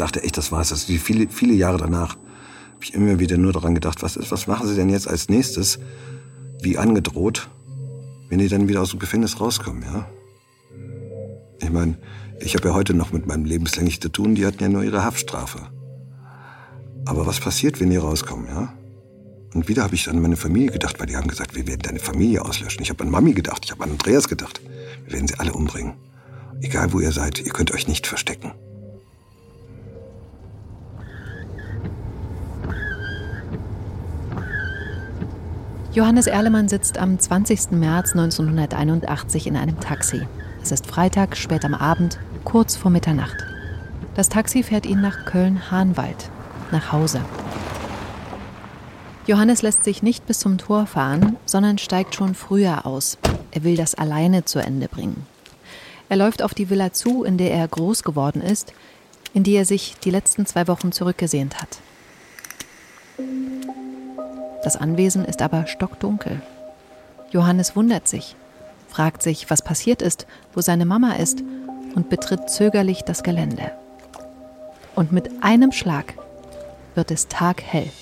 dachte echt, das war's. Ist viele, viele Jahre danach habe ich immer wieder nur daran gedacht, was ist, was machen Sie denn jetzt als nächstes? Wie angedroht, wenn die dann wieder aus dem Gefängnis rauskommen, ja? Ich meine, ich habe ja heute noch mit meinem lebenslänglich zu tun, die hatten ja nur ihre Haftstrafe. Aber was passiert, wenn die rauskommen, ja? Und wieder habe ich an meine Familie gedacht, weil die haben gesagt, wir werden deine Familie auslöschen. Ich habe an Mami gedacht, ich habe an Andreas gedacht. Wir werden sie alle umbringen. Egal wo ihr seid, ihr könnt euch nicht verstecken. Johannes Erlemann sitzt am 20. März 1981 in einem Taxi. Es ist Freitag, spät am Abend, kurz vor Mitternacht. Das Taxi fährt ihn nach Köln-Hahnwald, nach Hause. Johannes lässt sich nicht bis zum Tor fahren, sondern steigt schon früher aus. Er will das alleine zu Ende bringen. Er läuft auf die Villa zu, in der er groß geworden ist, in die er sich die letzten zwei Wochen zurückgesehnt hat. Das Anwesen ist aber stockdunkel. Johannes wundert sich, fragt sich, was passiert ist, wo seine Mama ist und betritt zögerlich das Gelände. Und mit einem Schlag wird es taghell.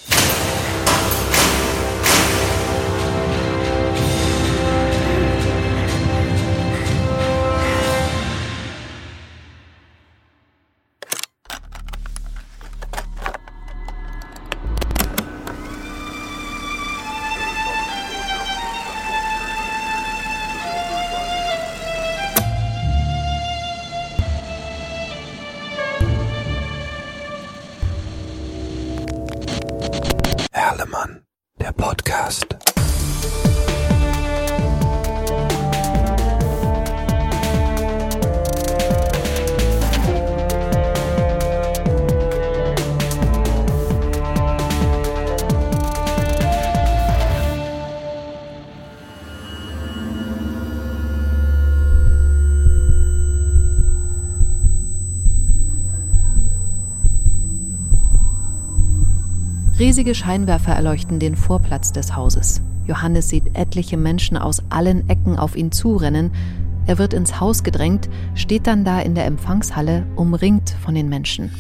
Riesige Scheinwerfer erleuchten den Vorplatz des Hauses. Johannes sieht etliche Menschen aus allen Ecken auf ihn zurennen. Er wird ins Haus gedrängt, steht dann da in der Empfangshalle, umringt von den Menschen.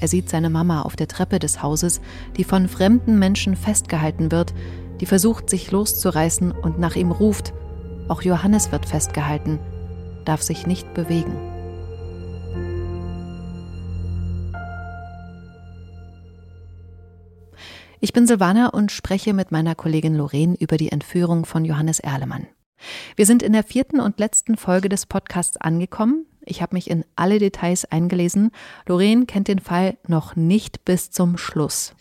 Er sieht seine Mama auf der Treppe des Hauses, die von fremden Menschen festgehalten wird, die versucht, sich loszureißen und nach ihm ruft. Auch Johannes wird festgehalten, darf sich nicht bewegen. Ich bin Silvana und spreche mit meiner Kollegin Lorraine über die Entführung von Johannes Erlemann. Wir sind in der vierten und letzten Folge des Podcasts angekommen. Ich habe mich in alle Details eingelesen. Lorraine kennt den Fall noch nicht bis zum Schluss.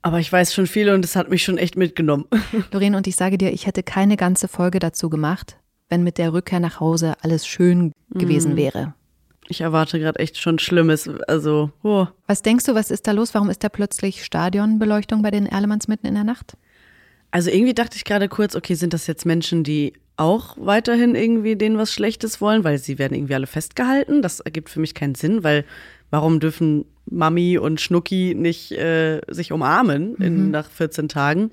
Aber ich weiß schon viel und es hat mich schon echt mitgenommen. Lorraine, und ich sage dir, ich hätte keine ganze Folge dazu gemacht, wenn mit der Rückkehr nach Hause alles schön gewesen mhm. wäre. Ich erwarte gerade echt schon Schlimmes. Also, oh. Was denkst du, was ist da los? Warum ist da plötzlich Stadionbeleuchtung bei den Erlemanns mitten in der Nacht? Also irgendwie dachte ich gerade kurz, okay, sind das jetzt Menschen, die auch weiterhin irgendwie denen was Schlechtes wollen, weil sie werden irgendwie alle festgehalten? Das ergibt für mich keinen Sinn, weil warum dürfen Mami und Schnucki nicht äh, sich umarmen in, mhm. nach 14 Tagen?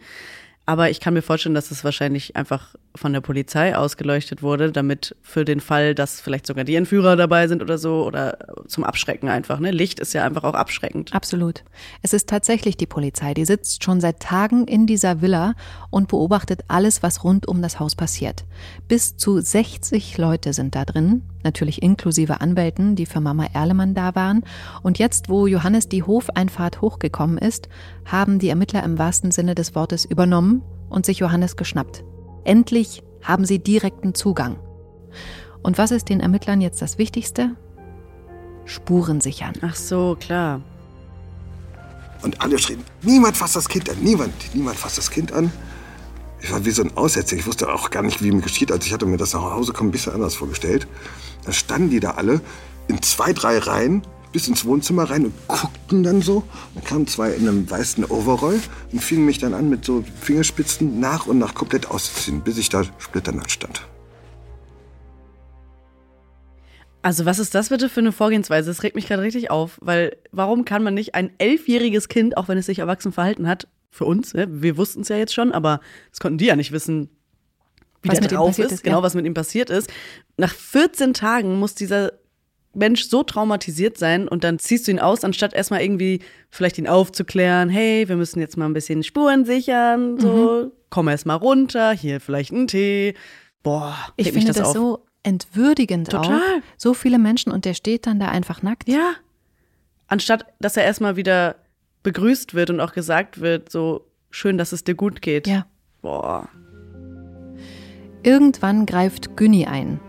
Aber ich kann mir vorstellen, dass es wahrscheinlich einfach von der Polizei ausgeleuchtet wurde, damit für den Fall, dass vielleicht sogar die Entführer dabei sind oder so oder zum Abschrecken einfach. Ne? Licht ist ja einfach auch abschreckend. Absolut. Es ist tatsächlich die Polizei, die sitzt schon seit Tagen in dieser Villa und beobachtet alles, was rund um das Haus passiert. Bis zu 60 Leute sind da drin, natürlich inklusive Anwälten, die für Mama Erlemann da waren. Und jetzt, wo Johannes die Hofeinfahrt hochgekommen ist, haben die Ermittler im wahrsten Sinne des Wortes übernommen und sich Johannes geschnappt. Endlich haben sie direkten Zugang. Und was ist den Ermittlern jetzt das Wichtigste? Spuren sichern. Ach so, klar. Und alle schrien, niemand fasst das Kind an, niemand, niemand fasst das Kind an. Ich war wie so ein Aussetzer. Ich wusste auch gar nicht, wie mir geschieht. Also ich hatte mir das nach Hause kommen ein bisschen anders vorgestellt. Da standen die da alle in zwei, drei Reihen bis ins Wohnzimmer rein und guckten dann so. Dann kamen zwei in einem weißen Overall und fingen mich dann an, mit so Fingerspitzen nach und nach komplett auszuziehen, bis ich da splitternackt stand. Also was ist das bitte für eine Vorgehensweise? Das regt mich gerade richtig auf, weil warum kann man nicht ein elfjähriges Kind, auch wenn es sich erwachsen verhalten hat, für uns, ne? wir wussten es ja jetzt schon, aber das konnten die ja nicht wissen, wie was der drauf ist, ist, genau, was mit ihm passiert ist. Nach 14 Tagen muss dieser Mensch so traumatisiert sein und dann ziehst du ihn aus, anstatt erstmal irgendwie vielleicht ihn aufzuklären, hey, wir müssen jetzt mal ein bisschen Spuren sichern, so, mhm. komm erst mal runter, hier vielleicht einen Tee. Boah, ich finde das, das so entwürdigend Total. auch. So viele Menschen und der steht dann da einfach nackt. Ja. Anstatt, dass er erstmal wieder begrüßt wird und auch gesagt wird, so schön, dass es dir gut geht. Ja. Boah. Irgendwann greift Günni ein,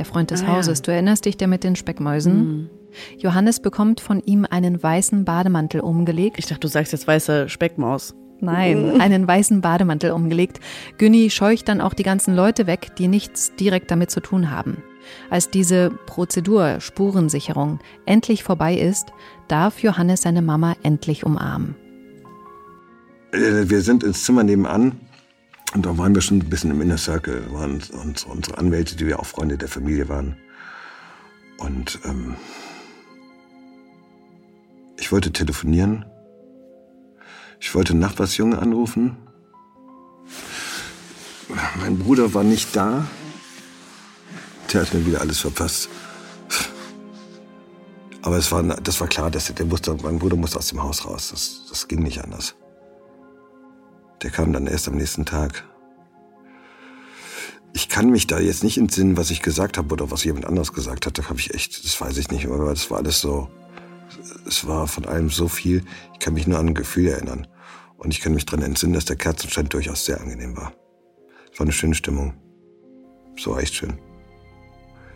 der Freund des ah, Hauses. Ja. Du erinnerst dich, der mit den Speckmäusen? Mhm. Johannes bekommt von ihm einen weißen Bademantel umgelegt. Ich dachte, du sagst jetzt weiße Speckmaus. Nein, einen weißen Bademantel umgelegt. Günni scheucht dann auch die ganzen Leute weg, die nichts direkt damit zu tun haben. Als diese Prozedur Spurensicherung endlich vorbei ist, darf Johannes seine Mama endlich umarmen. Äh, wir sind ins Zimmer nebenan und da waren wir schon ein bisschen im Inner Circle, waren unsere Anwälte, die wir auch Freunde der Familie waren. Und ähm, ich wollte telefonieren ich wollte nachts Junge anrufen. Mein Bruder war nicht da. Der hat mir wieder alles verpasst. Aber es war, das war klar, dass der musste, mein Bruder musste aus dem Haus raus. Das, das ging nicht anders. Der kam dann erst am nächsten Tag. Ich kann mich da jetzt nicht entsinnen, was ich gesagt habe oder was jemand anderes gesagt hat. Da habe ich echt, das weiß ich nicht, aber das war alles so es war von allem so viel, ich kann mich nur an ein Gefühl erinnern. Und ich kann mich daran entsinnen, dass der Kerzenschein durchaus sehr angenehm war. Es war eine schöne Stimmung. So echt schön.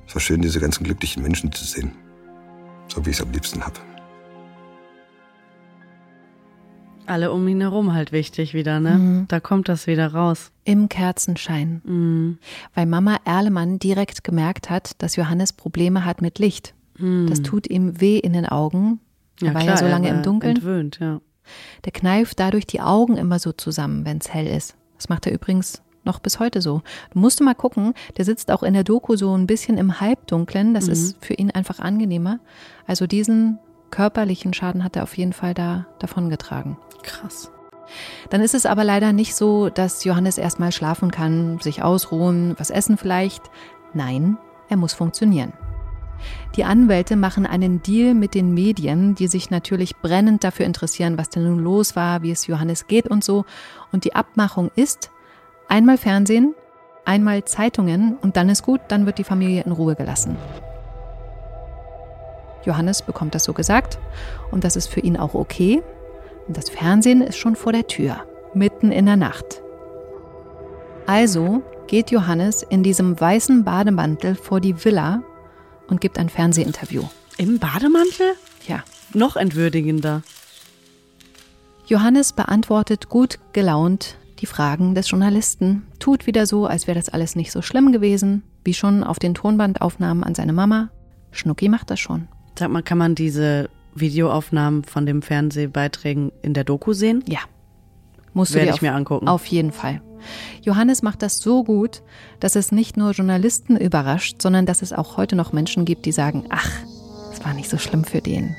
Es war schön, diese ganzen glücklichen Menschen zu sehen. So wie ich es am liebsten habe. Alle um ihn herum halt wichtig wieder, ne? Mhm. Da kommt das wieder raus. Im Kerzenschein. Mhm. Weil Mama Erlemann direkt gemerkt hat, dass Johannes Probleme hat mit Licht. Mhm. Das tut ihm weh in den Augen. Er ja, war klar, ja so lange im Dunkeln. Entwöhnt, ja. Der kneift dadurch die Augen immer so zusammen, wenn es hell ist. Das macht er übrigens noch bis heute so. Du musst mal gucken, der sitzt auch in der Doku so ein bisschen im Halbdunklen. Das mhm. ist für ihn einfach angenehmer. Also diesen körperlichen Schaden hat er auf jeden Fall da davongetragen. Krass. Dann ist es aber leider nicht so, dass Johannes erstmal schlafen kann, sich ausruhen, was essen vielleicht. Nein, er muss funktionieren. Die Anwälte machen einen Deal mit den Medien, die sich natürlich brennend dafür interessieren, was denn nun los war, wie es Johannes geht und so. Und die Abmachung ist, einmal Fernsehen, einmal Zeitungen und dann ist gut, dann wird die Familie in Ruhe gelassen. Johannes bekommt das so gesagt und das ist für ihn auch okay. Und das Fernsehen ist schon vor der Tür, mitten in der Nacht. Also geht Johannes in diesem weißen Bademantel vor die Villa und gibt ein Fernsehinterview. Im Bademantel? Ja. Noch entwürdigender. Johannes beantwortet gut gelaunt die Fragen des Journalisten, tut wieder so, als wäre das alles nicht so schlimm gewesen, wie schon auf den Tonbandaufnahmen an seine Mama. Schnucki macht das schon. Sag mal, kann man diese Videoaufnahmen von den Fernsehbeiträgen in der Doku sehen? Ja. Musst Werde du dir ich mir angucken. Auf jeden Fall. Johannes macht das so gut, dass es nicht nur Journalisten überrascht, sondern dass es auch heute noch Menschen gibt, die sagen, ach, es war nicht so schlimm für den.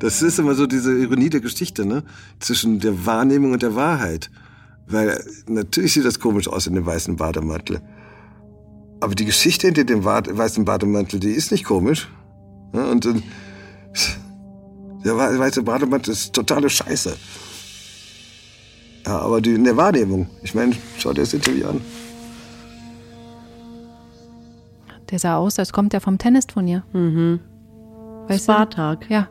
Das ist immer so diese Ironie der Geschichte, ne? Zwischen der Wahrnehmung und der Wahrheit. Weil natürlich sieht das komisch aus in dem weißen Bademantel. Aber die Geschichte hinter dem weißen Bademantel, die ist nicht komisch. Und der weiße Bademantel ist totale Scheiße. Ja, aber die, in der Wahrnehmung. Ich meine, schau dir das Interview an. Der sah aus, als kommt er vom Tennisturnier. Mhm. Weißt Spartag. Ja.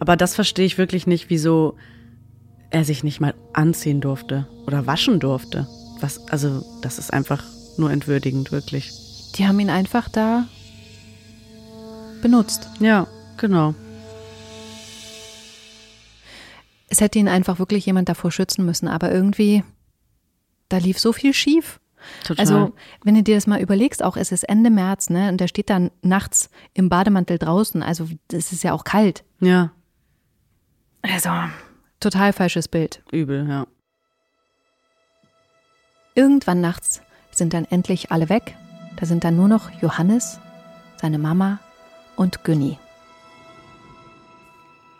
Aber das verstehe ich wirklich nicht, wieso er sich nicht mal anziehen durfte oder waschen durfte. Was, also, das ist einfach nur entwürdigend, wirklich. Die haben ihn einfach da benutzt. Ja, genau. Es hätte ihn einfach wirklich jemand davor schützen müssen, aber irgendwie, da lief so viel schief. Total. Also, wenn du dir das mal überlegst, auch es ist Ende März, ne, und der steht dann nachts im Bademantel draußen, also es ist ja auch kalt. Ja. Also, total falsches Bild. Übel, ja. Irgendwann nachts sind dann endlich alle weg. Da sind dann nur noch Johannes, seine Mama und Günni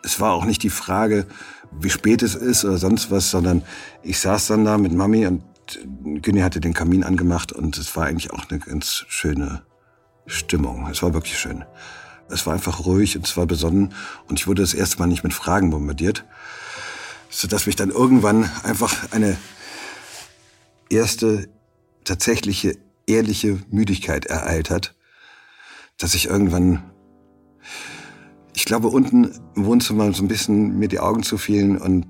es war auch nicht die Frage, wie spät es ist oder sonst was, sondern ich saß dann da mit Mami und Günni hatte den Kamin angemacht und es war eigentlich auch eine ganz schöne Stimmung. Es war wirklich schön. Es war einfach ruhig und es war besonnen und ich wurde das erste Mal nicht mit Fragen bombardiert, sodass mich dann irgendwann einfach eine erste tatsächliche ehrliche Müdigkeit ereilt hat, dass ich irgendwann, ich glaube, unten im Wohnzimmer so ein bisschen mir die Augen zu fielen und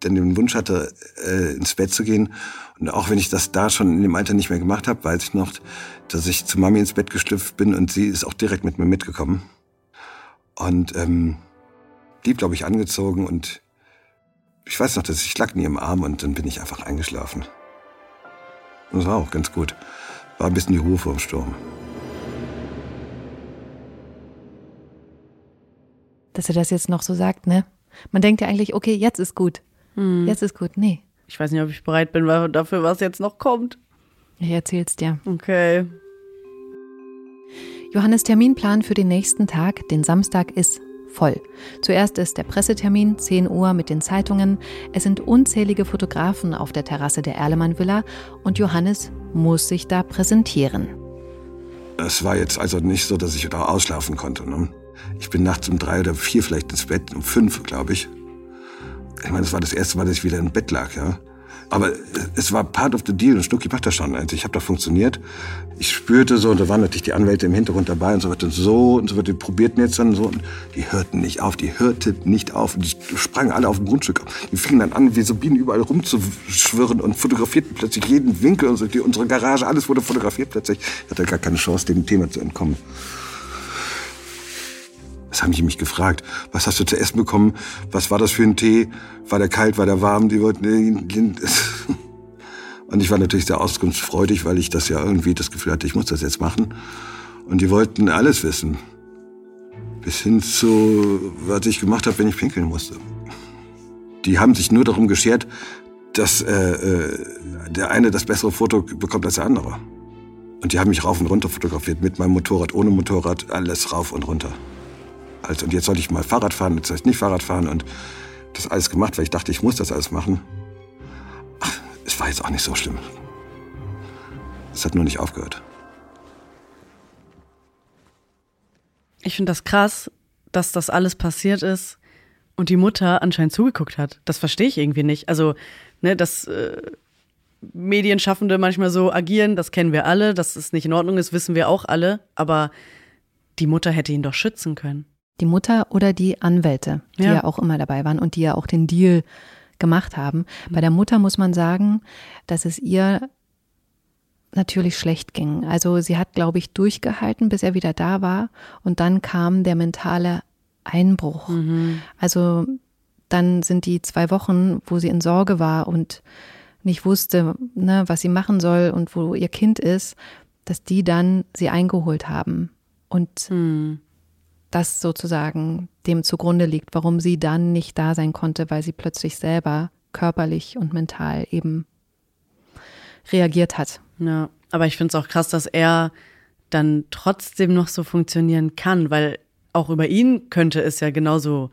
dann den Wunsch hatte, äh, ins Bett zu gehen. Und auch wenn ich das da schon in dem Alter nicht mehr gemacht habe, weiß ich noch, dass ich zu Mami ins Bett geschlüpft bin und sie ist auch direkt mit mir mitgekommen. Und ähm, die, glaube ich, angezogen und ich weiß noch, dass ich lag in ihrem Arm und dann bin ich einfach eingeschlafen. Das war auch ganz gut. War ein bisschen die Ruhe vor dem Sturm. Dass er das jetzt noch so sagt, ne? Man denkt ja eigentlich, okay, jetzt ist gut. Hm. Jetzt ist gut. Nee. Ich weiß nicht, ob ich bereit bin dafür, was jetzt noch kommt. Ich erzähl's dir. Okay. Johannes Terminplan für den nächsten Tag, den Samstag, ist voll. Zuerst ist der Pressetermin, 10 Uhr mit den Zeitungen. Es sind unzählige Fotografen auf der Terrasse der Erlemann Villa und Johannes muss sich da präsentieren. Es war jetzt also nicht so, dass ich da ausschlafen konnte. Ne? Ich bin nachts um drei oder vier vielleicht ins Bett, um fünf, glaube ich. Ich meine, das war das erste Mal, dass ich wieder im Bett lag, ja. Aber es war part of the deal. Ein Schnucki macht das schon. Also ich habe da funktioniert. Ich spürte so, und da waren natürlich die Anwälte im Hintergrund dabei und so weiter und so und so weiter. Die probierten jetzt dann so. Und die hörten nicht auf. Die hörten nicht auf. Und die sprangen alle auf dem Grundstück. Die fingen dann an, wie so Bienen überall rumzuschwirren und fotografierten plötzlich jeden Winkel und so. Die, unsere Garage, alles wurde fotografiert plötzlich. Ich hatte gar keine Chance, dem Thema zu entkommen. Das haben die mich gefragt. Was hast du zu essen bekommen? Was war das für ein Tee? War der kalt? War der warm? Die wollten. Und ich war natürlich sehr auskunftsfreudig, weil ich das ja irgendwie das Gefühl hatte, ich muss das jetzt machen. Und die wollten alles wissen. Bis hin zu, was ich gemacht habe, wenn ich pinkeln musste. Die haben sich nur darum geschert, dass äh, äh, der eine das bessere Foto bekommt als der andere. Und die haben mich rauf und runter fotografiert, mit meinem Motorrad, ohne Motorrad, alles rauf und runter. Also, und jetzt sollte ich mal Fahrrad fahren, jetzt soll ich nicht Fahrrad fahren und das alles gemacht, weil ich dachte, ich muss das alles machen. Ach, es war jetzt auch nicht so schlimm. Es hat nur nicht aufgehört. Ich finde das krass, dass das alles passiert ist und die Mutter anscheinend zugeguckt hat. Das verstehe ich irgendwie nicht. Also, ne, dass äh, Medienschaffende manchmal so agieren, das kennen wir alle. Dass es nicht in Ordnung ist, wissen wir auch alle. Aber die Mutter hätte ihn doch schützen können. Die Mutter oder die Anwälte, die ja. ja auch immer dabei waren und die ja auch den Deal gemacht haben. Bei der Mutter muss man sagen, dass es ihr natürlich schlecht ging. Also sie hat, glaube ich, durchgehalten, bis er wieder da war. Und dann kam der mentale Einbruch. Mhm. Also dann sind die zwei Wochen, wo sie in Sorge war und nicht wusste, ne, was sie machen soll und wo ihr Kind ist, dass die dann sie eingeholt haben. Und mhm das sozusagen dem zugrunde liegt, warum sie dann nicht da sein konnte, weil sie plötzlich selber körperlich und mental eben reagiert hat. Ja, aber ich finde es auch krass, dass er dann trotzdem noch so funktionieren kann, weil auch über ihn könnte es ja genauso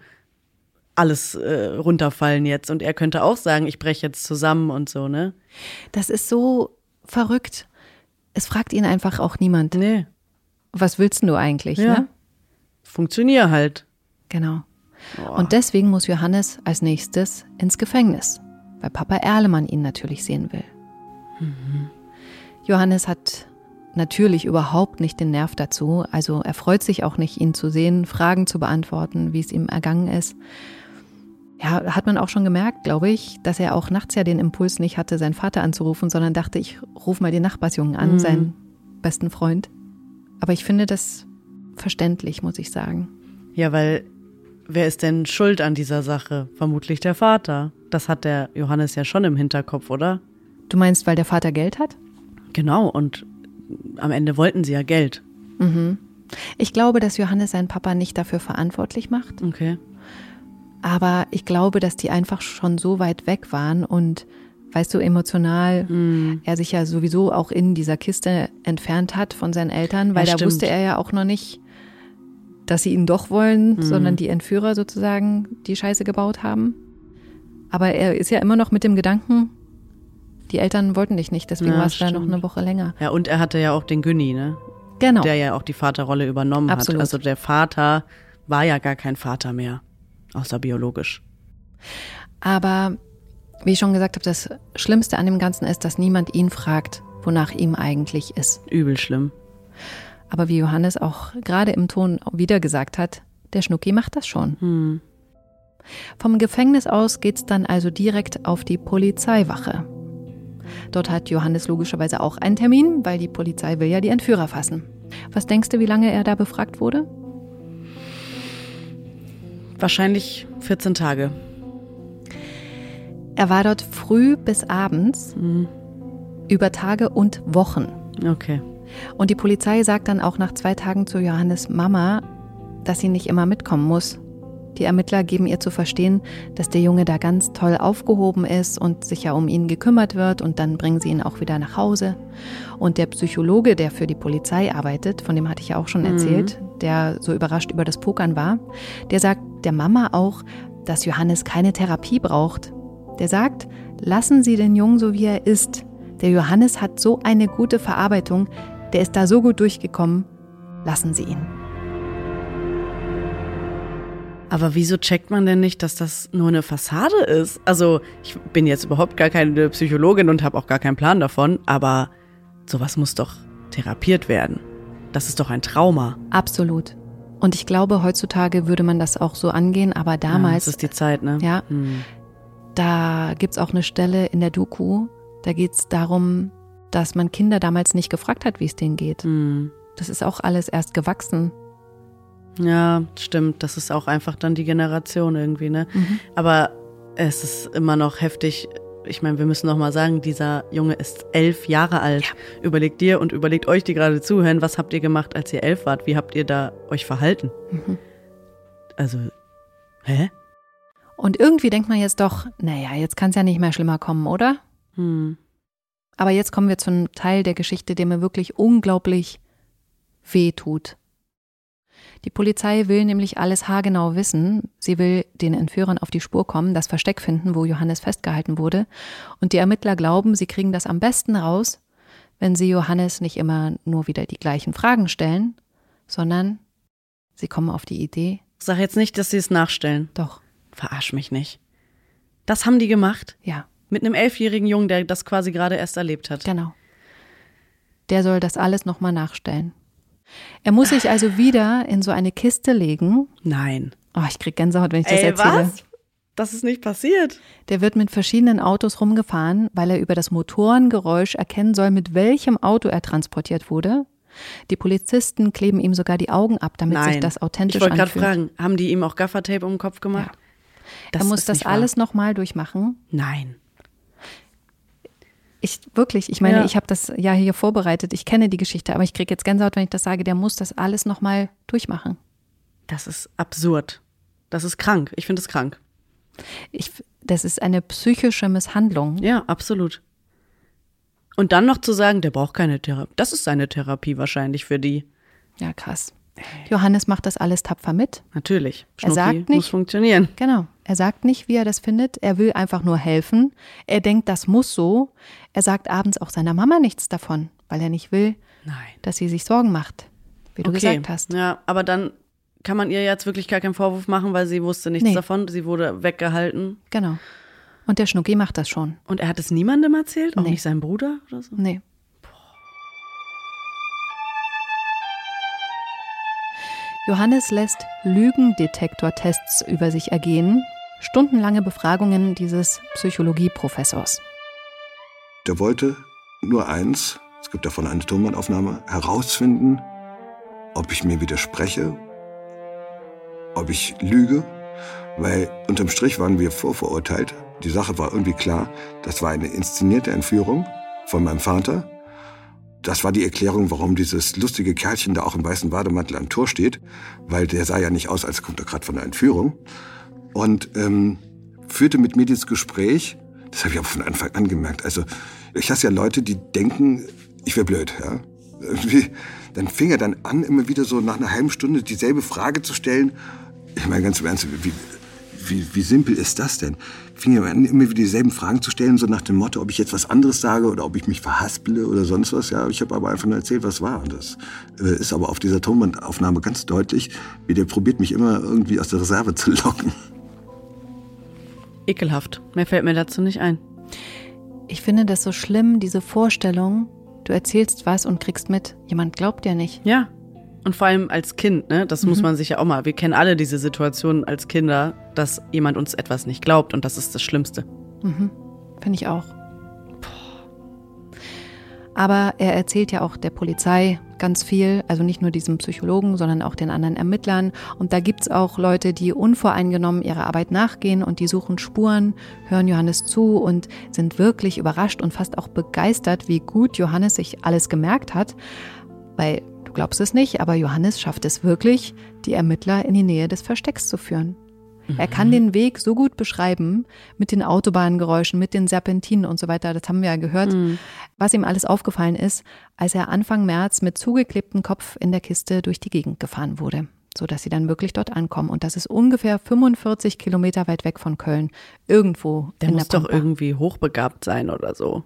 alles äh, runterfallen jetzt und er könnte auch sagen, ich breche jetzt zusammen und so, ne? Das ist so verrückt. Es fragt ihn einfach auch niemand. Nee. Was willst du eigentlich, ja. ne? Funktioniere halt. Genau. Boah. Und deswegen muss Johannes als nächstes ins Gefängnis, weil Papa Erlemann ihn natürlich sehen will. Mhm. Johannes hat natürlich überhaupt nicht den Nerv dazu, also er freut sich auch nicht, ihn zu sehen, Fragen zu beantworten, wie es ihm ergangen ist. Ja, hat man auch schon gemerkt, glaube ich, dass er auch nachts ja den Impuls nicht hatte, seinen Vater anzurufen, sondern dachte, ich rufe mal den Nachbarsjungen an, mhm. seinen besten Freund. Aber ich finde, das verständlich, muss ich sagen. Ja, weil wer ist denn schuld an dieser Sache? Vermutlich der Vater. Das hat der Johannes ja schon im Hinterkopf, oder? Du meinst, weil der Vater Geld hat? Genau, und am Ende wollten sie ja Geld. Mhm. Ich glaube, dass Johannes seinen Papa nicht dafür verantwortlich macht. Okay. Aber ich glaube, dass die einfach schon so weit weg waren und weißt du, emotional mm. er sich ja sowieso auch in dieser Kiste entfernt hat von seinen Eltern, weil ja, da wusste er ja auch noch nicht, dass sie ihn doch wollen, mm. sondern die Entführer sozusagen die Scheiße gebaut haben. Aber er ist ja immer noch mit dem Gedanken, die Eltern wollten dich nicht, deswegen ja, war es da noch eine Woche länger. Ja, und er hatte ja auch den Günni, ne? Genau. der ja auch die Vaterrolle übernommen Absolut. hat. Also der Vater war ja gar kein Vater mehr, außer biologisch. Aber wie ich schon gesagt habe, das Schlimmste an dem Ganzen ist, dass niemand ihn fragt, wonach ihm eigentlich ist. Übel schlimm. Aber wie Johannes auch gerade im Ton wieder gesagt hat, der Schnucki macht das schon. Hm. Vom Gefängnis aus geht's dann also direkt auf die Polizeiwache. Dort hat Johannes logischerweise auch einen Termin, weil die Polizei will ja die Entführer fassen. Was denkst du, wie lange er da befragt wurde? Wahrscheinlich 14 Tage. Er war dort früh bis abends, Hm. über Tage und Wochen. Okay. Und die Polizei sagt dann auch nach zwei Tagen zu Johannes Mama, dass sie nicht immer mitkommen muss. Die Ermittler geben ihr zu verstehen, dass der Junge da ganz toll aufgehoben ist und sich ja um ihn gekümmert wird und dann bringen sie ihn auch wieder nach Hause. Und der Psychologe, der für die Polizei arbeitet, von dem hatte ich ja auch schon erzählt, der so überrascht über das Pokern war, der sagt der Mama auch, dass Johannes keine Therapie braucht. Der sagt, lassen Sie den Jungen so wie er ist. Der Johannes hat so eine gute Verarbeitung, der ist da so gut durchgekommen. Lassen Sie ihn. Aber wieso checkt man denn nicht, dass das nur eine Fassade ist? Also, ich bin jetzt überhaupt gar keine Psychologin und habe auch gar keinen Plan davon, aber sowas muss doch therapiert werden. Das ist doch ein Trauma. Absolut. Und ich glaube, heutzutage würde man das auch so angehen, aber Ja, damals, das ist die Zeit, ne? ja, Hm. da gibt's auch eine Stelle in der Doku, da geht's darum, dass man Kinder damals nicht gefragt hat, wie es denen geht. Hm. Das ist auch alles erst gewachsen. Ja, stimmt. Das ist auch einfach dann die Generation irgendwie, ne? Aber es ist immer noch heftig. Ich meine, wir müssen noch mal sagen, dieser Junge ist elf Jahre alt. Überlegt dir und überlegt euch, die gerade zuhören, was habt ihr gemacht, als ihr elf wart? Wie habt ihr da euch verhalten? Mhm. Also, hä? Und irgendwie denkt man jetzt doch, naja, jetzt kann's ja nicht mehr schlimmer kommen, oder? Hm. Aber jetzt kommen wir zu einem Teil der Geschichte, der mir wirklich unglaublich weh tut. Die Polizei will nämlich alles haargenau wissen. Sie will den Entführern auf die Spur kommen, das Versteck finden, wo Johannes festgehalten wurde. Und die Ermittler glauben, sie kriegen das am besten raus, wenn sie Johannes nicht immer nur wieder die gleichen Fragen stellen, sondern sie kommen auf die Idee, Sag jetzt nicht, dass sie es nachstellen. doch, Verarsch mich nicht. Das haben die gemacht? ja, Mit einem elfjährigen Jungen, der das quasi gerade erst erlebt hat. Genau. Der soll das alles nochmal nachstellen. Er muss sich also wieder in so eine Kiste legen. Nein. Oh, ich krieg Gänsehaut, wenn ich das Ey, erzähle. was? Das ist nicht passiert. Der wird mit verschiedenen Autos rumgefahren, weil er über das Motorengeräusch erkennen soll, mit welchem Auto er transportiert wurde. Die Polizisten kleben ihm sogar die Augen ab, damit Nein. sich das authentisch ich wollte gerade anfühlt. fragen, haben die ihm auch Gaffertape um den Kopf gemacht? er muss das alles nochmal durchmachen. Nein. Ich wirklich, ich meine, Ja. ich habe das ja hier vorbereitet. Ich kenne die Geschichte, aber ich kriege jetzt Gänsehaut, wenn ich das sage. Der muss das alles nochmal durchmachen. Das ist absurd. Das ist krank. Ich finde es krank. Ich, das ist eine psychische Misshandlung. Ja, absolut. Und dann noch zu sagen, der braucht keine Therapie. Das ist seine Therapie wahrscheinlich für die. Ja, krass. Johannes macht das alles tapfer mit. Natürlich. Er Schnucki sagt muss nicht- funktionieren. Genau. Er sagt nicht, wie er das findet. Er will einfach nur helfen. Er denkt, das muss so. Er sagt abends auch seiner Mama nichts davon, weil er nicht will, Nein. dass sie sich Sorgen macht, wie du gesagt hast. Ja, aber dann kann man ihr jetzt wirklich gar keinen Vorwurf machen, weil sie wusste nichts Nee. davon. Sie wurde weggehalten. Genau. Und der Schnucki macht das schon. Und er hat es niemandem erzählt? Auch Nee. nicht seinem Bruder oder so? Nee. Johannes lässt Lügendetektortests über sich ergehen. Stundenlange Befragungen dieses Psychologieprofessors. Der wollte nur eins, es gibt davon eine Tonbandaufnahme, herausfinden, ob ich mir widerspreche, ob ich lüge, weil unterm Strich waren wir vorverurteilt. Die Sache war irgendwie klar, das war eine inszenierte Entführung von meinem Vater. Das war die Erklärung, warum dieses lustige Kerlchen da auch im weißen Bademantel am Tor steht, weil der sah ja nicht aus, als kommt er gerade von einer Entführung. Und ähm, führte mit mir dieses Gespräch, das habe ich aber von Anfang an gemerkt. Also ich hasse ja Leute, die denken, ich wäre blöd. Ja? Dann fing er dann an, immer wieder so nach einer halben Stunde dieselbe Frage zu stellen. Ich meine ganz im Ernst, wie, wie, wie simpel ist das denn? Fing ja an, immer wieder dieselben Fragen zu stellen, so nach dem Motto, ob ich jetzt was anderes sage oder ob ich mich verhaspele oder sonst was. Ja, ich habe aber einfach nur erzählt, was war. Und das äh, ist aber auf dieser Tonbandaufnahme ganz deutlich, wie der probiert, mich immer irgendwie aus der Reserve zu locken. Ekelhaft. Mehr fällt mir dazu nicht ein. Ich finde das so schlimm, diese Vorstellung, du erzählst was und kriegst mit, jemand glaubt dir nicht. Ja. Und vor allem als Kind, ne? Das muss man sich ja auch mal. Wir kennen alle diese Situation als Kinder, dass jemand uns etwas nicht glaubt und das ist das Schlimmste. Mhm. Finde ich auch. Aber er erzählt ja auch der Polizei ganz viel, also nicht nur diesem Psychologen, sondern auch den anderen Ermittlern. Und da gibt's auch Leute, die unvoreingenommen ihrer Arbeit nachgehen und die suchen Spuren, hören Johannes zu und sind wirklich überrascht und fast auch begeistert, wie gut Johannes sich alles gemerkt hat. Weil, du glaubst es nicht, aber Johannes schafft es wirklich, die Ermittler in die Nähe des Verstecks zu führen. Er kann den Weg so gut beschreiben mit den Autobahngeräuschen, mit den Serpentinen und so weiter. Das haben wir ja gehört, was ihm alles aufgefallen ist, als er Anfang März mit zugeklebtem Kopf in der Kiste durch die Gegend gefahren wurde, so dass sie dann wirklich dort ankommen. Und das ist ungefähr 45 Kilometer weit weg von Köln, irgendwo Der in muss der doch irgendwie hochbegabt sein oder so.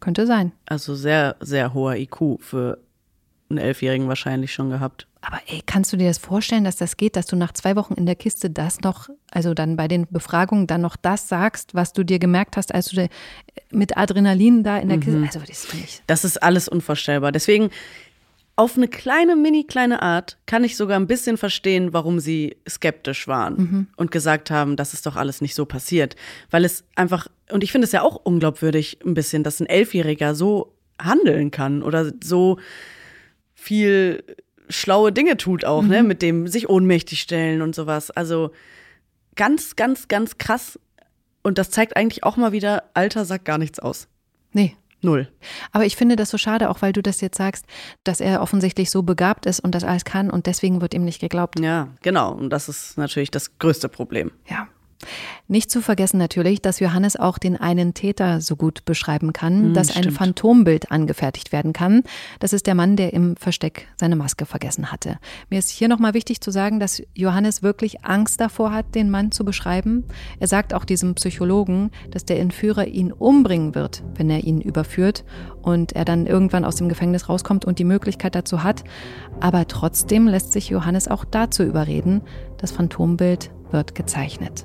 Könnte sein. Also sehr, sehr hoher IQ für einen Elfjährigen wahrscheinlich schon gehabt. Aber ey, kannst du dir das vorstellen, dass das geht, dass du nach zwei Wochen in der Kiste das noch, also dann bei den Befragungen dann noch das sagst, was du dir gemerkt hast, als du mit Adrenalin da in der Kiste, also das finde ich. Das ist alles unvorstellbar. Deswegen, auf eine kleine, mini kleine Art kann ich sogar ein bisschen verstehen, warum sie skeptisch waren und gesagt haben, das ist doch alles nicht so passiert. Weil es einfach, und ich finde es ja auch unglaubwürdig ein bisschen, dass ein Elfjähriger so handeln kann oder so viel schlaue Dinge tut auch, ne, mit dem sich ohnmächtig stellen und sowas. Also ganz, ganz, ganz krass. Und das zeigt eigentlich auch mal wieder, Alter sagt gar nichts aus. Nee. Null. Aber ich finde das so schade, auch weil du das jetzt sagst, dass er offensichtlich so begabt ist und das alles kann und deswegen wird ihm nicht geglaubt. Ja, genau. Und das ist natürlich das größte Problem. Ja. Nicht zu vergessen natürlich, dass Johannes auch den einen Täter so gut beschreiben kann, dass ein stimmt. Phantombild angefertigt werden kann. Das ist der Mann, der im Versteck seine Maske vergessen hatte. Mir ist hier nochmal wichtig zu sagen, dass Johannes wirklich Angst davor hat, den Mann zu beschreiben. Er sagt auch diesem Psychologen, dass der Entführer ihn umbringen wird, wenn er ihn überführt und er dann irgendwann aus dem Gefängnis rauskommt und die Möglichkeit dazu hat. Aber trotzdem lässt sich Johannes auch dazu überreden. Das Phantombild wird gezeichnet.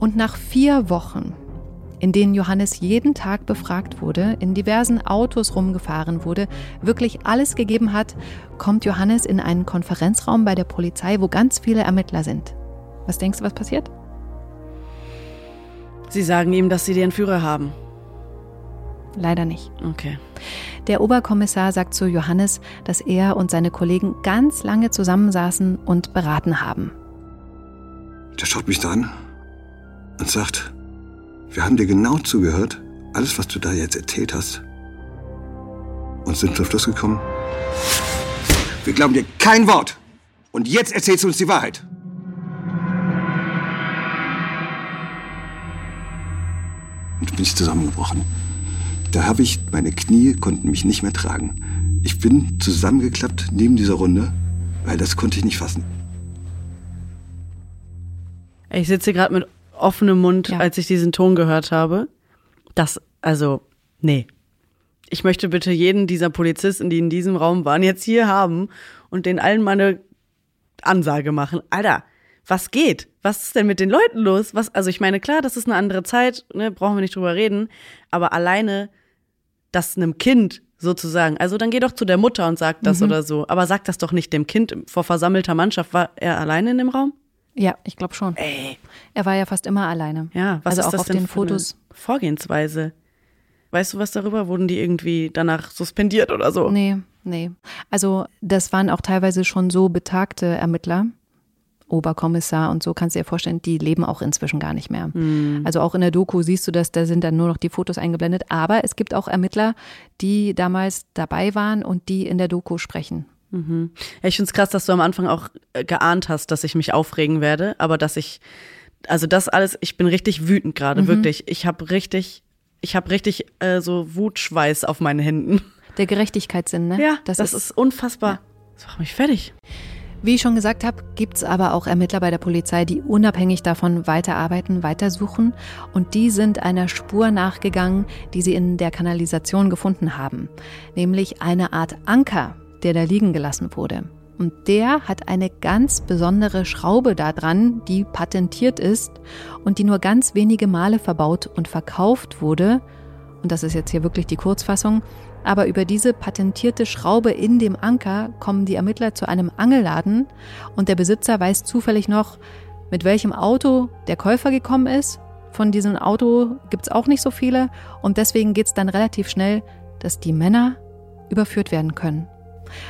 Und nach vier Wochen, in denen Johannes jeden Tag befragt wurde, in diversen Autos rumgefahren wurde, wirklich alles gegeben hat, kommt Johannes in einen Konferenzraum bei der Polizei, wo ganz viele Ermittler sind. Was denkst du, was passiert? Sie sagen ihm, dass sie den Führer haben. Leider nicht. Okay. Der Oberkommissar sagt zu Johannes, dass er und seine Kollegen ganz lange zusammensaßen und beraten haben. Der schaut mich da an und sagt, wir haben dir genau zugehört, alles, was du da jetzt erzählt hast, und sind zum Schluss gekommen, wir glauben dir kein Wort. Und jetzt erzählst du uns die Wahrheit. Und bin ich zusammengebrochen. Da habe ich, meine Knie konnten mich nicht mehr tragen. Ich bin zusammengeklappt neben dieser Runde, weil das konnte ich nicht fassen. Ich sitze gerade mit offenem Mund, Ja. als ich diesen Ton gehört habe. Das, also, nee. Ich möchte bitte jeden dieser Polizisten, die in diesem Raum waren, jetzt hier haben und den allen mal eine Ansage machen. Alter, was geht? Was ist denn mit den Leuten los? Was, also ich meine, klar, das ist eine andere Zeit, ne, brauchen wir nicht drüber reden, aber alleine das einem Kind sozusagen, also dann geh doch zu der Mutter und sag das oder so, aber sag das doch nicht dem Kind vor versammelter Mannschaft. War er alleine in dem Raum? Ja, ich glaube schon. Ey. Er war ja fast immer alleine. Ja, was also ist auch das auf denn den für eine Fotos. Vorgehensweise? Weißt du was darüber? Wurden die irgendwie danach suspendiert oder so? Nee, nee. Also das waren auch teilweise schon so betagte Ermittler, Oberkommissar und so, kannst du dir vorstellen, die leben auch inzwischen gar nicht mehr. Also auch in der Doku siehst du das, da sind dann nur noch die Fotos eingeblendet. Aber es gibt auch Ermittler, die damals dabei waren und die in der Doku sprechen. Ja, ich finde es krass, dass du am Anfang auch äh, geahnt hast, dass ich mich aufregen werde, aber dass ich, also das alles, ich bin richtig wütend gerade, wirklich. Ich habe richtig, ich habe richtig äh, so Wutschweiß auf meinen Händen. Der Gerechtigkeitssinn, ne? Ja, das, ist, unfassbar. Das macht mich fertig. Wie ich schon gesagt habe, gibt es aber auch Ermittler bei der Polizei, die unabhängig davon weiterarbeiten, weitersuchen. Und die sind einer Spur nachgegangen, die sie in der Kanalisation gefunden haben. Nämlich eine Art Anker, der da liegen gelassen wurde. Und der hat eine ganz besondere Schraube da dran, die patentiert ist und die nur ganz wenige Male verbaut und verkauft wurde. Und das ist jetzt hier wirklich die Kurzfassung. Aber über diese patentierte Schraube in dem Anker kommen die Ermittler zu einem Angelladen und der Besitzer weiß zufällig noch, mit welchem Auto der Käufer gekommen ist. Von diesem Auto gibt es auch nicht so viele und deswegen geht es dann relativ schnell, dass die Männer überführt werden können.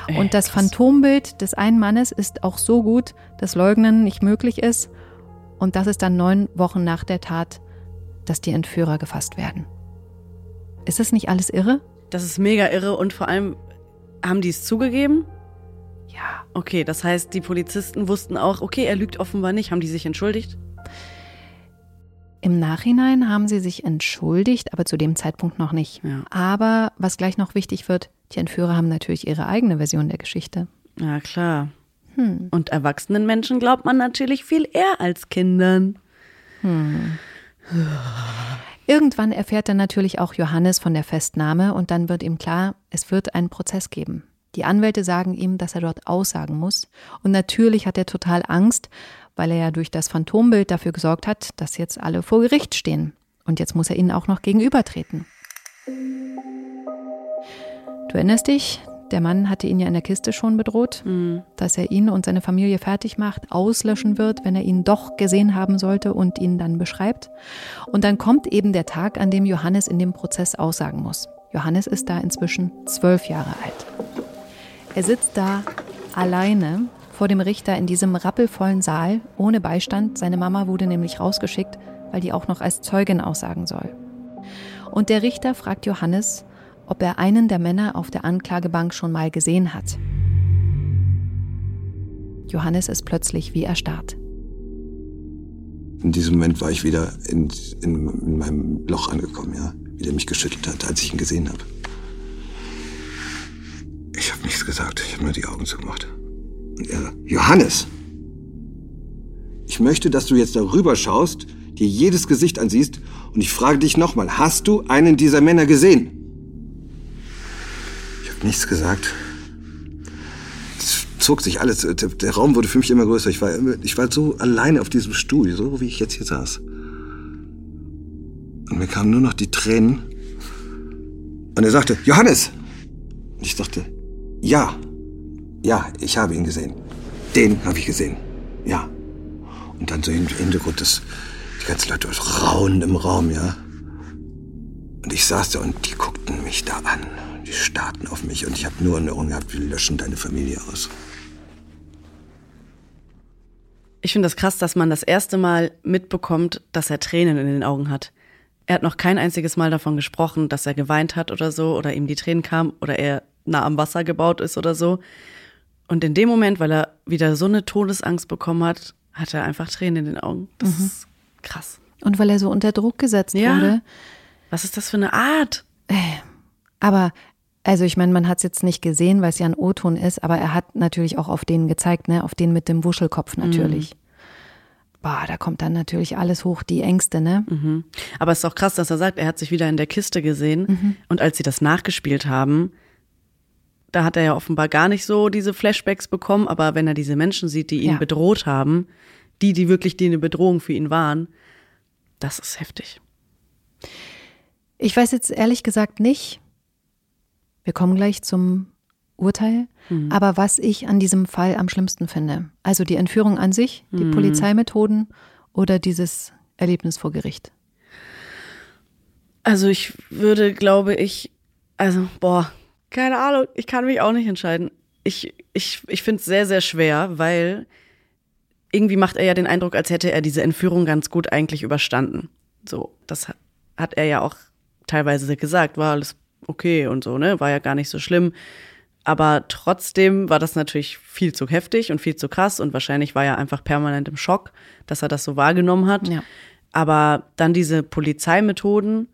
Ey, und das krass. Phantombild des einen Mannes ist auch so gut, dass Leugnen nicht möglich ist. Und das ist dann neun Wochen nach der Tat, dass die Entführer gefasst werden. Ist das nicht alles irre? Das ist mega irre und vor allem haben die es zugegeben? Ja. Okay, das heißt, die Polizisten wussten auch, okay, er lügt offenbar nicht. Haben die sich entschuldigt? Im Nachhinein haben sie sich entschuldigt, aber zu dem Zeitpunkt noch nicht. Ja. Aber was gleich noch wichtig wird, die Entführer haben natürlich ihre eigene Version der Geschichte. Ja, klar. Hm. Und erwachsenen Menschen glaubt man natürlich viel eher als Kindern. Hm. Irgendwann erfährt dann natürlich auch Johannes von der Festnahme und dann wird ihm klar, es wird einen Prozess geben. Die Anwälte sagen ihm, dass er dort aussagen muss. Und natürlich hat er total Angst, weil er ja durch das Phantombild dafür gesorgt hat, dass jetzt alle vor Gericht stehen. Und jetzt muss er ihnen auch noch gegenübertreten. Du erinnerst dich, der Mann hatte ihn ja in der Kiste schon bedroht, mhm. dass er ihn und seine Familie fertig macht, auslöschen wird, wenn er ihn doch gesehen haben sollte und ihn dann beschreibt. Und dann kommt eben der Tag, an dem Johannes in dem Prozess aussagen muss. Johannes ist da inzwischen zwölf Jahre alt. Er sitzt da alleine vor dem Richter in diesem rappelvollen Saal, ohne Beistand. Seine Mama wurde nämlich rausgeschickt, weil die auch noch als Zeugin aussagen soll. Und der Richter fragt Johannes, ob er einen der Männer auf der Anklagebank schon mal gesehen hat. Johannes ist plötzlich wie erstarrt. In diesem Moment war ich wieder in, in, in meinem Loch angekommen, ja, wie der mich geschüttelt hat, als ich ihn gesehen habe. Ich habe nichts gesagt, ich habe nur die Augen zugemacht. Johannes, ich möchte, dass du jetzt darüber schaust, dir jedes Gesicht ansiehst und ich frage dich nochmal, hast du einen dieser Männer gesehen? nichts gesagt. Es zog sich alles. Der Raum wurde für mich immer größer. Ich war, ich war so alleine auf diesem Stuhl, so wie ich jetzt hier saß. Und mir kamen nur noch die Tränen. Und er sagte, Johannes! Und ich dachte, ja, ja, ich habe ihn gesehen. Den habe ich gesehen. Ja. Und dann so im Hintergrund das, die ganzen Leute raunen im Raum, ja. Und ich saß da und die guckten mich da an. Die starrten auf mich und ich habe nur in Ohren gehabt, wir löschen deine Familie aus. Ich finde das krass, dass man das erste Mal mitbekommt, dass er Tränen in den Augen hat. Er hat noch kein einziges Mal davon gesprochen, dass er geweint hat oder so, oder ihm die Tränen kamen, oder er nah am Wasser gebaut ist oder so. Und in dem Moment, weil er wieder so eine Todesangst bekommen hat, hat er einfach Tränen in den Augen. Das mhm. ist krass. Und weil er so unter Druck gesetzt ja. wurde. Was ist das für eine Art? Äh, aber also ich meine, man hat es jetzt nicht gesehen, weil es ja ein O-Ton ist, aber er hat natürlich auch auf den gezeigt, ne, auf den mit dem Wuschelkopf natürlich. Mhm. Boah, da kommt dann natürlich alles hoch, die Ängste, ne? Mhm. Aber es ist auch krass, dass er sagt, er hat sich wieder in der Kiste gesehen mhm. und als sie das nachgespielt haben, da hat er ja offenbar gar nicht so diese Flashbacks bekommen, aber wenn er diese Menschen sieht, die ihn ja. bedroht haben, die, die wirklich die eine Bedrohung für ihn waren, das ist heftig. Ich weiß jetzt ehrlich gesagt nicht, wir kommen gleich zum Urteil. Mhm. Aber was ich an diesem Fall am schlimmsten finde, also die Entführung an sich, die mhm. Polizeimethoden oder dieses Erlebnis vor Gericht. Also ich würde, glaube ich, also boah, keine Ahnung, ich kann mich auch nicht entscheiden. Ich, ich, ich finde es sehr, sehr schwer, weil irgendwie macht er ja den Eindruck, als hätte er diese Entführung ganz gut eigentlich überstanden. So, das hat er ja auch teilweise gesagt, war alles okay und so, ne? War ja gar nicht so schlimm. Aber trotzdem war das natürlich viel zu heftig und viel zu krass und wahrscheinlich war er einfach permanent im Schock, dass er das so wahrgenommen hat. Ja. Aber dann diese Polizeimethoden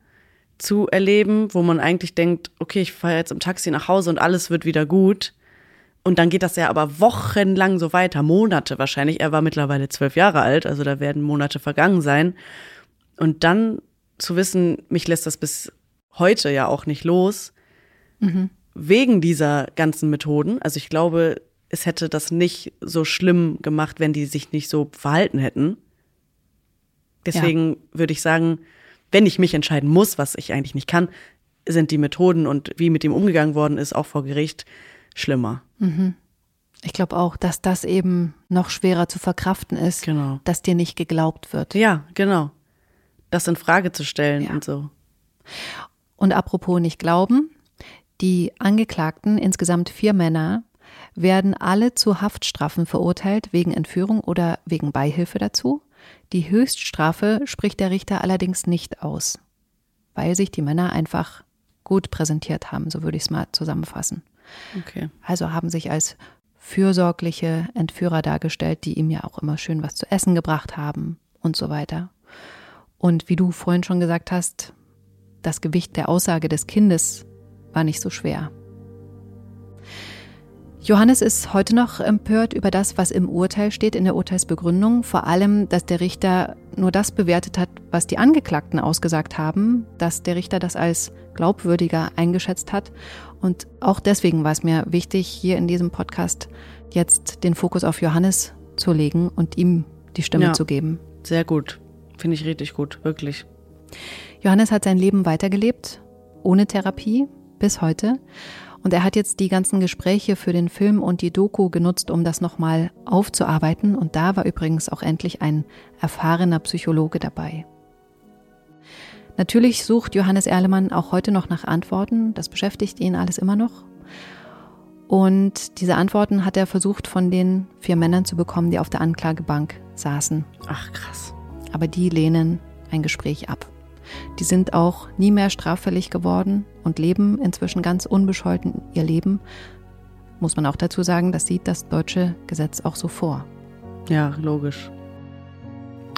zu erleben, wo man eigentlich denkt, okay, ich fahre jetzt im Taxi nach Hause und alles wird wieder gut. Und dann geht das ja aber wochenlang so weiter, Monate wahrscheinlich. Er war mittlerweile zwölf Jahre alt, also da werden Monate vergangen sein. Und dann zu wissen, mich lässt das bis heute ja auch nicht los, mhm. wegen dieser ganzen Methoden. Also ich glaube, es hätte das nicht so schlimm gemacht, wenn die sich nicht so verhalten hätten. Deswegen ja. würde ich sagen, wenn ich mich entscheiden muss, was ich eigentlich nicht kann, sind die Methoden und wie mit ihm umgegangen worden ist, auch vor Gericht, schlimmer. Mhm. Ich glaube auch, dass das eben noch schwerer zu verkraften ist, genau. dass dir nicht geglaubt wird. Ja, genau. Das in Frage zu stellen ja. und so. Und apropos nicht glauben, die Angeklagten, insgesamt vier Männer, werden alle zu Haftstrafen verurteilt wegen Entführung oder wegen Beihilfe dazu. Die Höchststrafe spricht der Richter allerdings nicht aus, weil sich die Männer einfach gut präsentiert haben, so würde ich es mal zusammenfassen. Okay. Also haben sich als fürsorgliche Entführer dargestellt, die ihm ja auch immer schön was zu essen gebracht haben und so weiter. Und wie du vorhin schon gesagt hast, das Gewicht der Aussage des Kindes war nicht so schwer. Johannes ist heute noch empört über das, was im Urteil steht, in der Urteilsbegründung. Vor allem, dass der Richter nur das bewertet hat, was die Angeklagten ausgesagt haben, dass der Richter das als glaubwürdiger eingeschätzt hat. Und auch deswegen war es mir wichtig, hier in diesem Podcast jetzt den Fokus auf Johannes zu legen und ihm die Stimme ja, zu geben. Sehr gut. Finde ich richtig gut, wirklich. Johannes hat sein Leben weitergelebt, ohne Therapie, bis heute. Und er hat jetzt die ganzen Gespräche für den Film und die Doku genutzt, um das nochmal aufzuarbeiten. Und da war übrigens auch endlich ein erfahrener Psychologe dabei. Natürlich sucht Johannes Erlemann auch heute noch nach Antworten. Das beschäftigt ihn alles immer noch. Und diese Antworten hat er versucht von den vier Männern zu bekommen, die auf der Anklagebank saßen. Ach krass. Aber die lehnen ein Gespräch ab. Die sind auch nie mehr straffällig geworden und leben inzwischen ganz unbescholten ihr Leben. Muss man auch dazu sagen, das sieht das deutsche Gesetz auch so vor. Ja, logisch.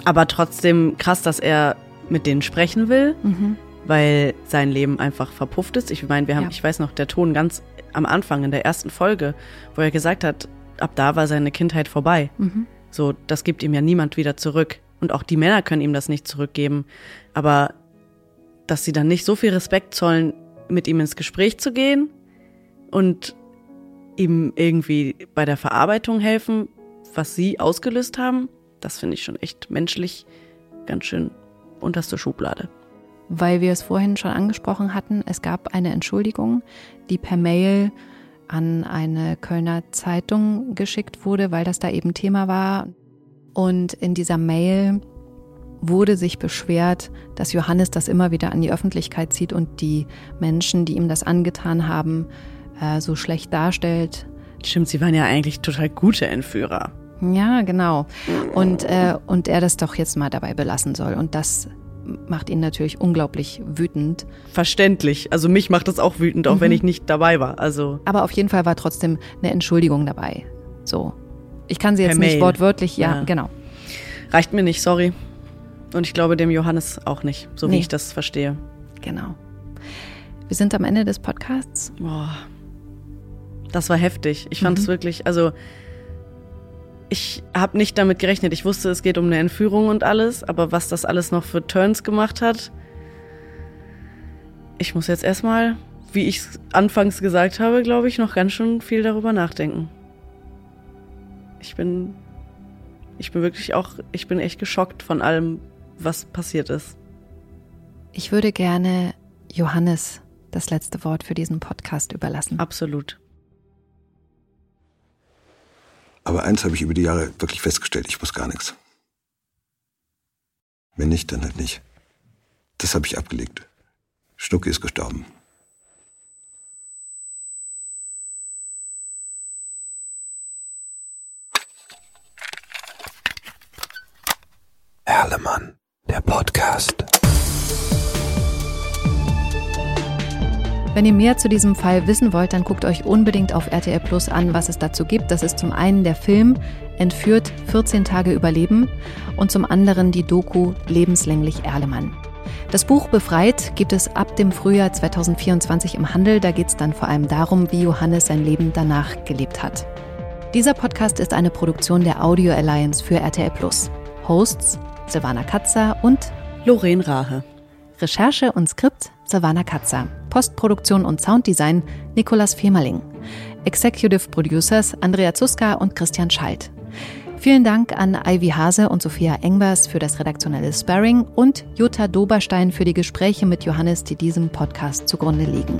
Aber trotzdem krass, dass er mit denen sprechen will, mhm. weil sein Leben einfach verpufft ist. Ich meine, wir haben, ja. ich weiß noch, der Ton ganz am Anfang in der ersten Folge, wo er gesagt hat, ab da war seine Kindheit vorbei. Mhm. So, das gibt ihm ja niemand wieder zurück. Und auch die Männer können ihm das nicht zurückgeben. Aber dass sie dann nicht so viel Respekt zollen, mit ihm ins Gespräch zu gehen und ihm irgendwie bei der Verarbeitung helfen, was sie ausgelöst haben, das finde ich schon echt menschlich ganz schön unterste Schublade. Weil wir es vorhin schon angesprochen hatten, es gab eine Entschuldigung, die per Mail an eine Kölner Zeitung geschickt wurde, weil das da eben Thema war. Und in dieser Mail wurde sich beschwert, dass Johannes das immer wieder an die Öffentlichkeit zieht und die Menschen, die ihm das angetan haben, äh, so schlecht darstellt. Stimmt, sie waren ja eigentlich total gute Entführer. Ja, genau. Und, äh, und er das doch jetzt mal dabei belassen soll. Und das macht ihn natürlich unglaublich wütend. Verständlich. Also mich macht das auch wütend, auch mhm. wenn ich nicht dabei war. Also. Aber auf jeden Fall war trotzdem eine Entschuldigung dabei. So. Ich kann sie jetzt nicht wortwörtlich, ja, ja, genau. Reicht mir nicht, sorry. Und ich glaube dem Johannes auch nicht, so nee. wie ich das verstehe. Genau. Wir sind am Ende des Podcasts. Boah. Das war heftig. Ich fand es mhm. wirklich, also ich habe nicht damit gerechnet. Ich wusste, es geht um eine Entführung und alles, aber was das alles noch für Turns gemacht hat, ich muss jetzt erstmal, wie ich es anfangs gesagt habe, glaube ich, noch ganz schön viel darüber nachdenken. Ich bin, ich bin wirklich auch, ich bin echt geschockt von allem, was passiert ist. Ich würde gerne Johannes das letzte Wort für diesen Podcast überlassen. Absolut. Aber eins habe ich über die Jahre wirklich festgestellt, ich muss gar nichts. Wenn nicht, dann halt nicht. Das habe ich abgelegt. Schnucki ist gestorben. Wenn ihr mehr zu diesem Fall wissen wollt, dann guckt euch unbedingt auf RTL Plus an, was es dazu gibt. Das ist zum einen der Film Entführt 14 Tage Überleben und zum anderen die Doku Lebenslänglich Erlemann. Das Buch Befreit gibt es ab dem Frühjahr 2024 im Handel. Da geht es dann vor allem darum, wie Johannes sein Leben danach gelebt hat. Dieser Podcast ist eine Produktion der Audio Alliance für RTL Plus. Hosts Silvana Katzer und Lorraine Rahe. Recherche und Skript Silvana Katzer. Postproduktion und Sounddesign Nikolas Femerling. Executive Producers Andrea Zuska und Christian Schalt. Vielen Dank an Ivy Hase und Sophia Engbers für das redaktionelle Sparring und Jutta Doberstein für die Gespräche mit Johannes, die diesem Podcast zugrunde liegen.